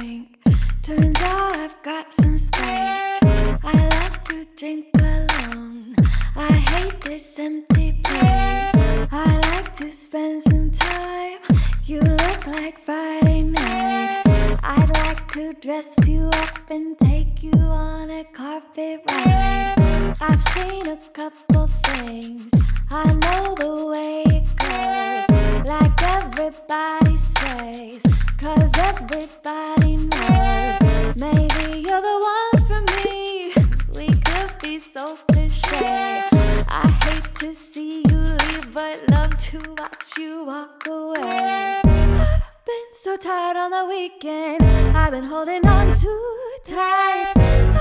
drink. Turns out I've got some space. I love to drink alone. I hate this empty place. I like to spend some time. You look like Friday night. I'd like to dress you up and take you on a carpet ride. I've seen a couple things. I know the way it goes. Like everybody says. Cause everybody knows. Maybe you're the one for me. We could be so cliche. I hate to see you leave, but love to watch you walk away. I've been so tired on the weekend. I've been holding on too tight. I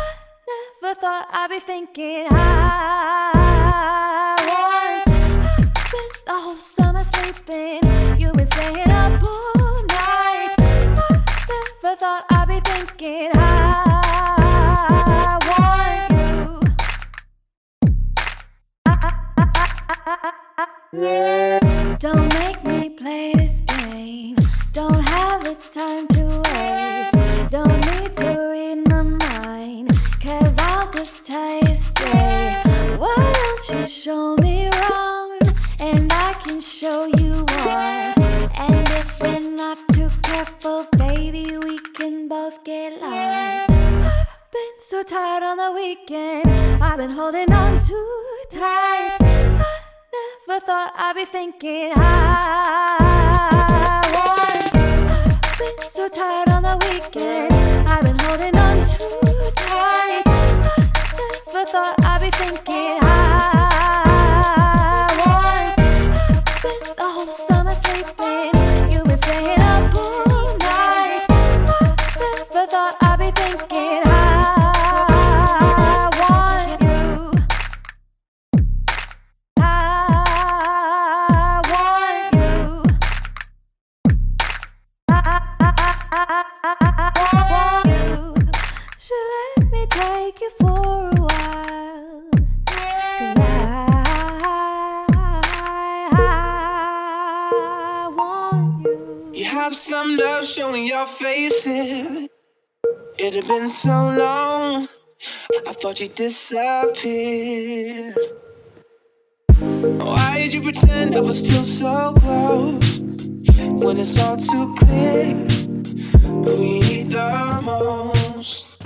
never thought I'd be thinking I want. I spent the whole summer sleeping. You've been staying up you. So tired on the weekend. Disappeared. Why did you pretend it was still so close when it's all too clear you need the most?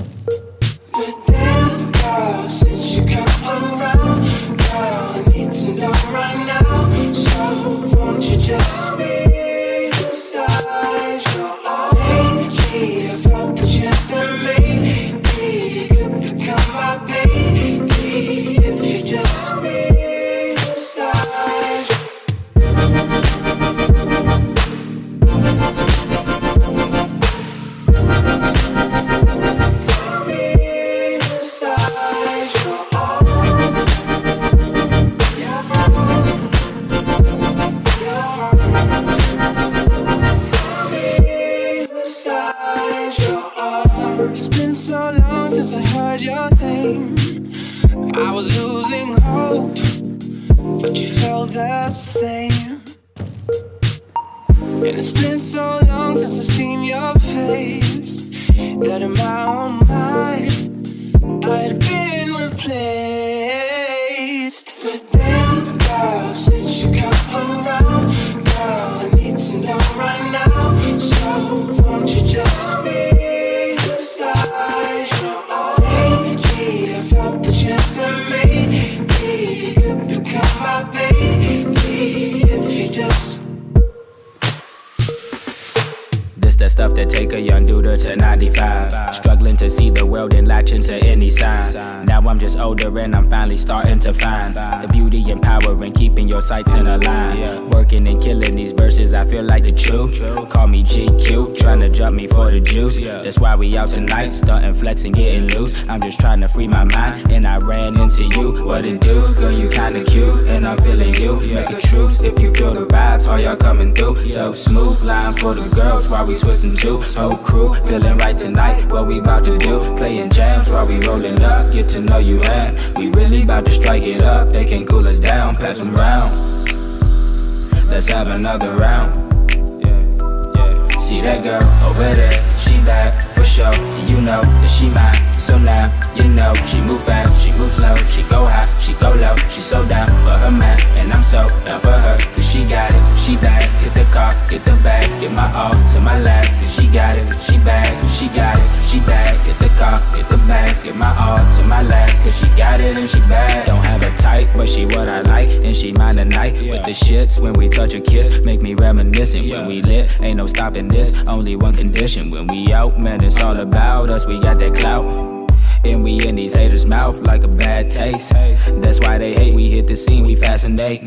I was losing hope, but you felt the same. And it's been so long since I've seen your face that in my own mind I'd been replaced. The stuff that take a young dude to 95. Struggling to see the world and latch into any sign. Now I'm just older and I'm finally starting to find the beauty and power in keeping your sights in a line. Working and killing these verses, I feel like the truth. Call me GQ, trying to jump me for the juice. That's why we out tonight, starting flexing, getting loose. I'm just trying to free my mind, and I ran into you. What it do? Girl, you kinda cute, and I'm feeling you. Make a truce if you feel the vibes, all y'all coming through. So smooth line for the girls while we twisting too. Whole crew feeling right tonight. What we about to do? Playing jams while we rolling up. Get to know you and we really about to strike it up. They can't cool us down, pass them round. Let's have another round. See that girl over there, she bad for sure. You know that she mine, so now you know she move fast, she move slow, she go high, she go low, she so down for her man, and I'm so down for her, cause she got it, she bad. Get the car, get the bags, get my all to my last, cause she got it, she bad, she got it, she bad. Get the car, get the bags, get my all to my last, cause she got it and she bad. Don't have a type, but she what I like, and she mine tonight. With the shits, when we touch or kiss, make me reminiscent. When we lit, ain't no stopping this, only one condition. When we out, man, it's all about us, we got that clout. And we in these haters' mouth like a bad taste. That's why they hate. We hit the scene, we fascinate.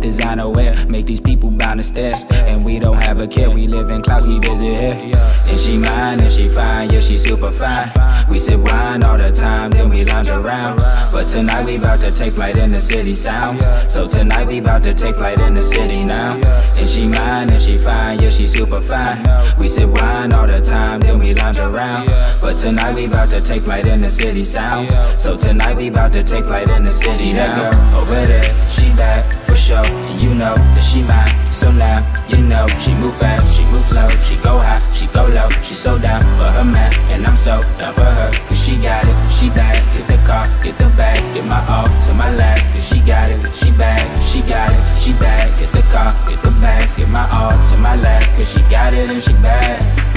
Designer wear, make these people bound to stare. And we don't have a care, we live in clouds, we visit here. And she mine, and she fine, yeah, she super fine. We sip wine all the time, then we lounge around. But tonight we bout to take flight in the city sounds. So tonight we bout to take flight in the city now. And she mine, and she fine, yeah, she super fine. We sip wine all the time, then we lounge around. But tonight we bout to take flight in the city sounds. So tonight we bout to take flight in the city See that girl over there, she bad for sure. And you know that she mine. So now you know she move fast, she move slow, she go high, she go low. She so down for her man, and I'm so down for her. Cause she got it, she bad. Get the car, get the bags, get my all to my last. Cause she got it, she bad, she got it, she bad. Get the car, get the bags, get my all to my last. Cause she got it and she bad.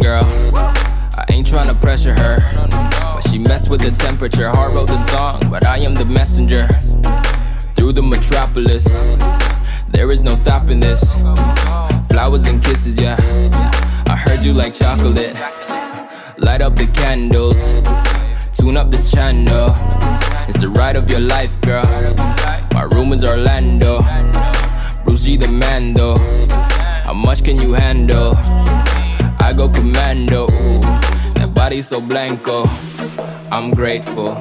Girl. I ain't tryna pressure her, but she messed with the temperature. Heart wrote the song, but I am the messenger. Through the metropolis, there is no stopping this. Flowers and kisses, yeah. I heard you like chocolate. Light up the candles, tune up this channel. It's the ride of your life, girl. My room is Orlando. Bruce G the man, though. How much can you handle? Go commando. That body so blanco. I'm grateful.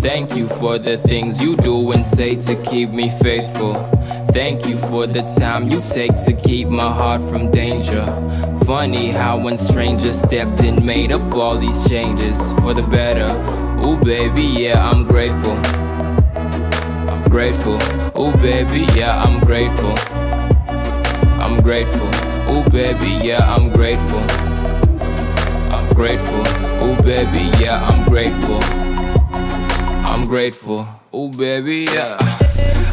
Thank you for the things you do and say to keep me faithful. Thank you for the time you take to keep my heart from danger. Funny how when strangers stepped in, made up all these changes for the better. Ooh, baby, yeah, I'm grateful. I'm grateful. Ooh, baby, yeah, I'm grateful. I'm grateful. Ooh, baby, yeah, I'm grateful. Grateful. Ooh, baby, yeah, I'm grateful. I'm grateful. Ooh, baby, yeah.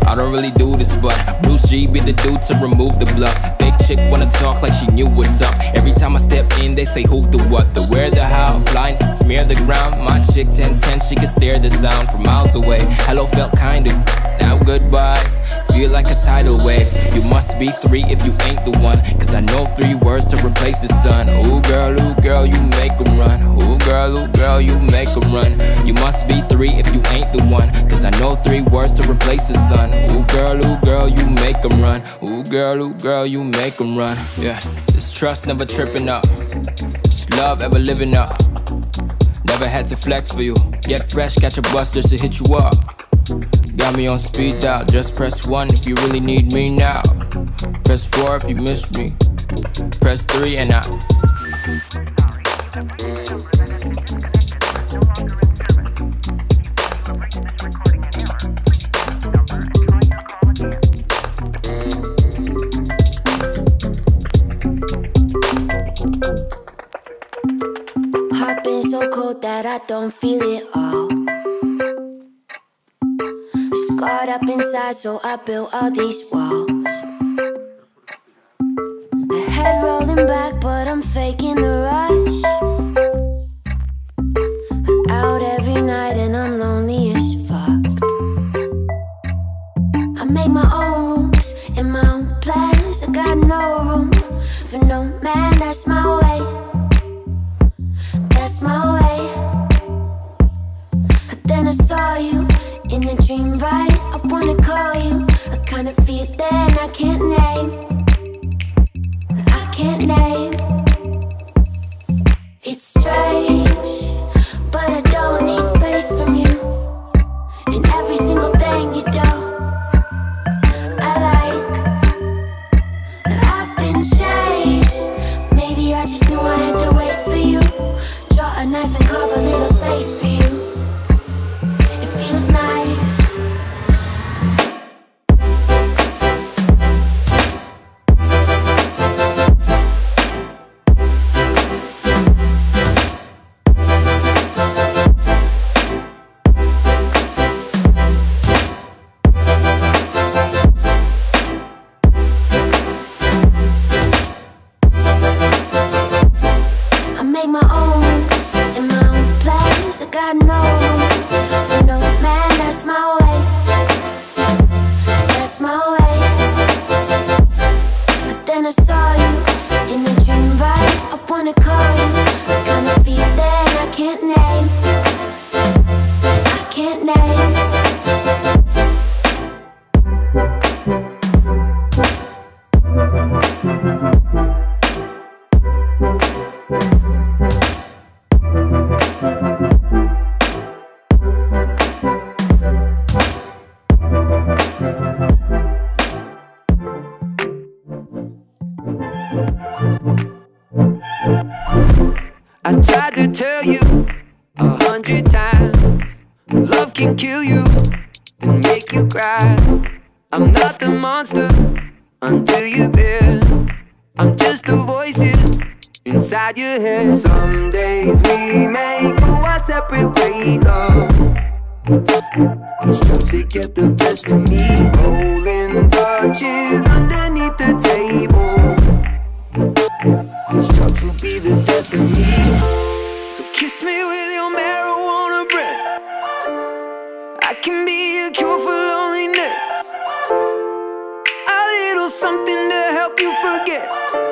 I don't really do this, but Bruce G be the dude to remove the bluff. Fake chick wanna talk like she knew what's up. Every time I step in, they say who, the what, the where, the how. Flying, smear the ground. My chick 1010, she can stare the sound from miles away. Hello felt kinda. Now goodbyes feel like a tidal wave. You must be three if you ain't the one. Cause I know three words to replace the sun. Ooh, girl, ooh, girl, you make make 'em run. Ooh, girl, ooh, girl, you make make 'em run. You must be three if you ain't the one. Cause I know three words to replace the sun. Ooh, girl, ooh, girl, you make make 'em run. Ooh, girl, ooh, girl, you make make 'em run. Yeah, this trust never tripping up. This love ever living up. Never had to flex for you. Get fresh, catch a bus just to hit you up. Got me on speed dial, just press 1 if you really need me now. Press 4 if you miss me. Press 3 and I. Heart been so cold that I don't feel it all. Scarred up inside, so I built all these walls. inside your head. Some days we may go our separate ways. Love. Just to get the best of me. Rolling torches underneath the table. Just to be the death of me. So kiss me with your marijuana breath. I can be a cure for loneliness. A little something to help you forget.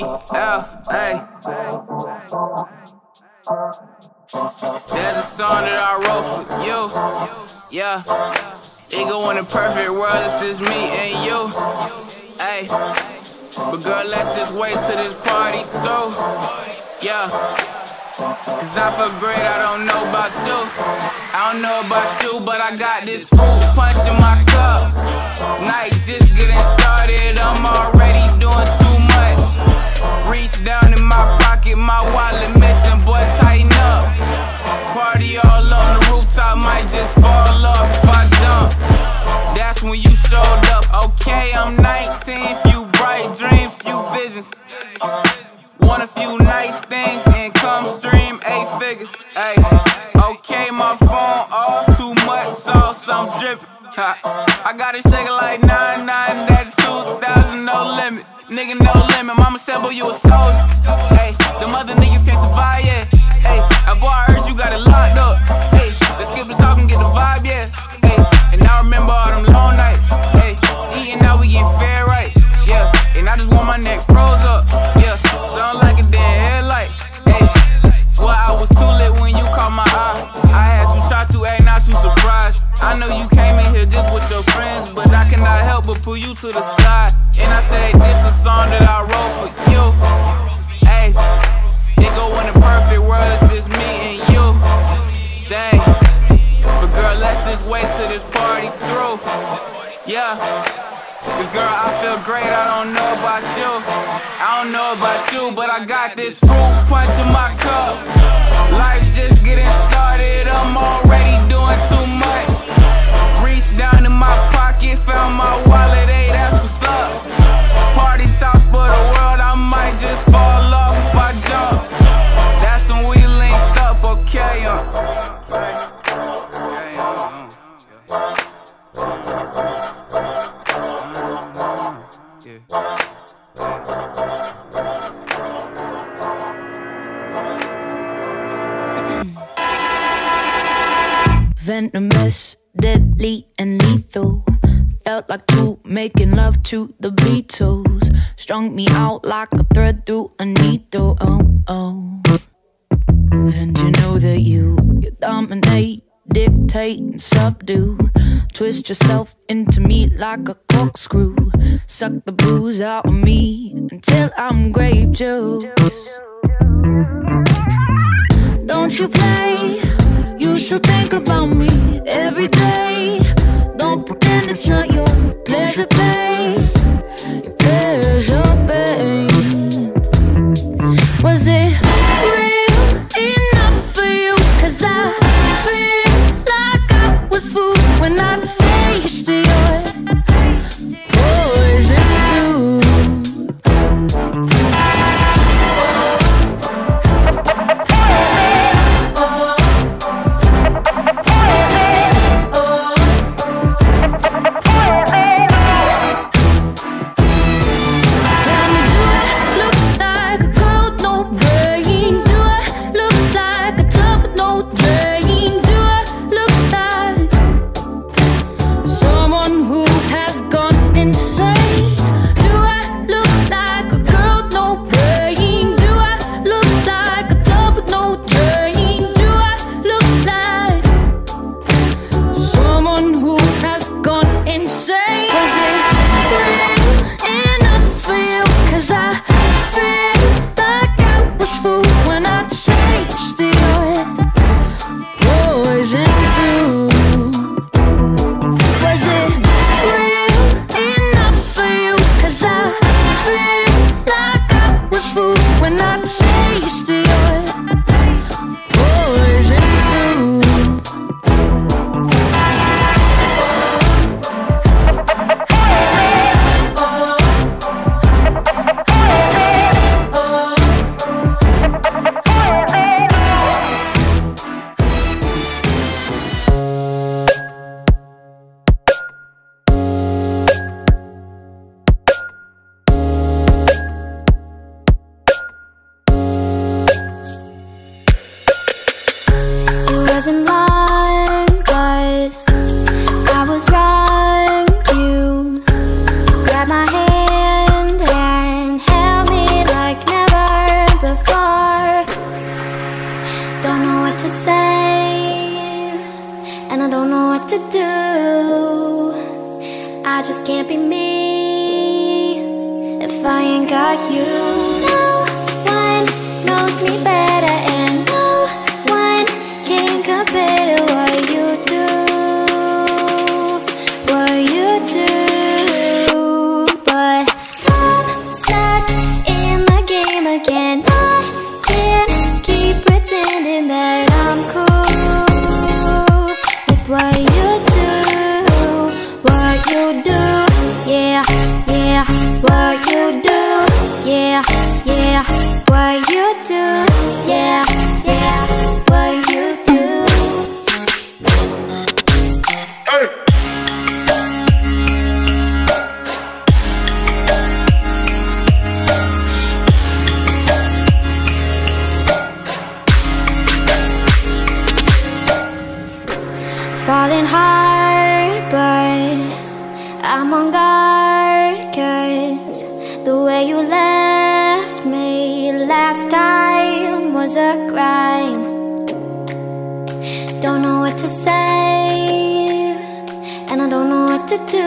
EDF, hey. There's a song that I wrote for you. Yeah. Ego in the perfect world, it's just me and you. Hey. But girl, let's just wait till this party through. Yeah. Cause I feel great, I don't know about you. I don't know about you, but I got this fruit punch in my cup. Night just getting started, I'm already doing down in my pocket, my wallet missing, boy, tighten up. Party all on the rooftop, might just fall off if I jump. That's when you showed up. Okay, I'm 19, few bright dreams, few visions. Want a few nice things, income stream, eight figures. Hey, okay, my phone off, too much sauce, I'm dripping. Ha, I got it shaking like 99, that 2000, no limit. Nigga, no limit. Mama said, boy, you a soldier. Hey, them other niggas can't survive, yeah. Pull you to the side. And I say, this is a song that I wrote for you. Hey, it go in the perfect world, it's just me and you. Dang. But girl, let's just wait till this party through. Yeah. Cause girl, I feel great, I don't know about you. I don't know about you, but I got this fruit punch in my cup. Life's just getting started, I'm already doing too much. Reach down in my pocket, found my wallet, hey, that's what's up. Party top of the world, I might just fall off if I jump. That's when we linked up, okay? Uh, Venomous, deadly, and lethal. Felt like two making love to the Beatles. Strung me out like a thread through a needle. Oh, oh. And you know that you, you dominate, dictate, and subdue. Twist yourself into me like a corkscrew. Suck the booze out of me until I'm grape juice. Don't you play? You should think about me every day. last time was a crime. Don't know what to say And I don't know what to do.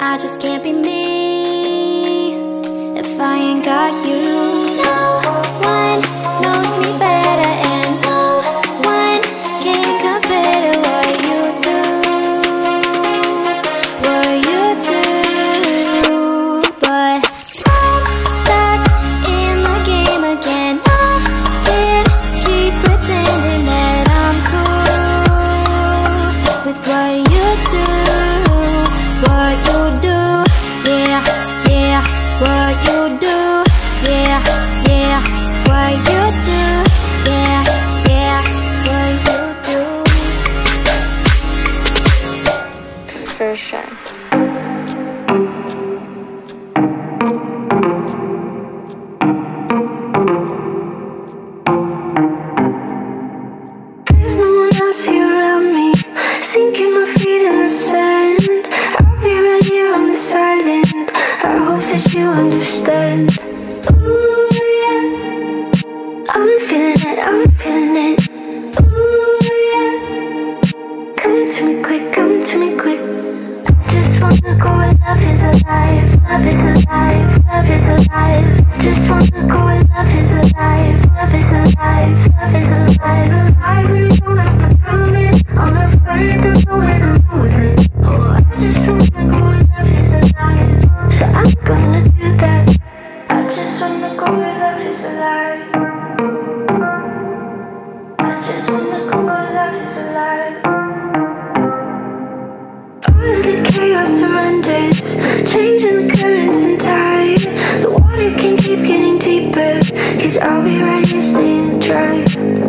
I just can't be me If I ain't got you. sure. I'll be right here staying try.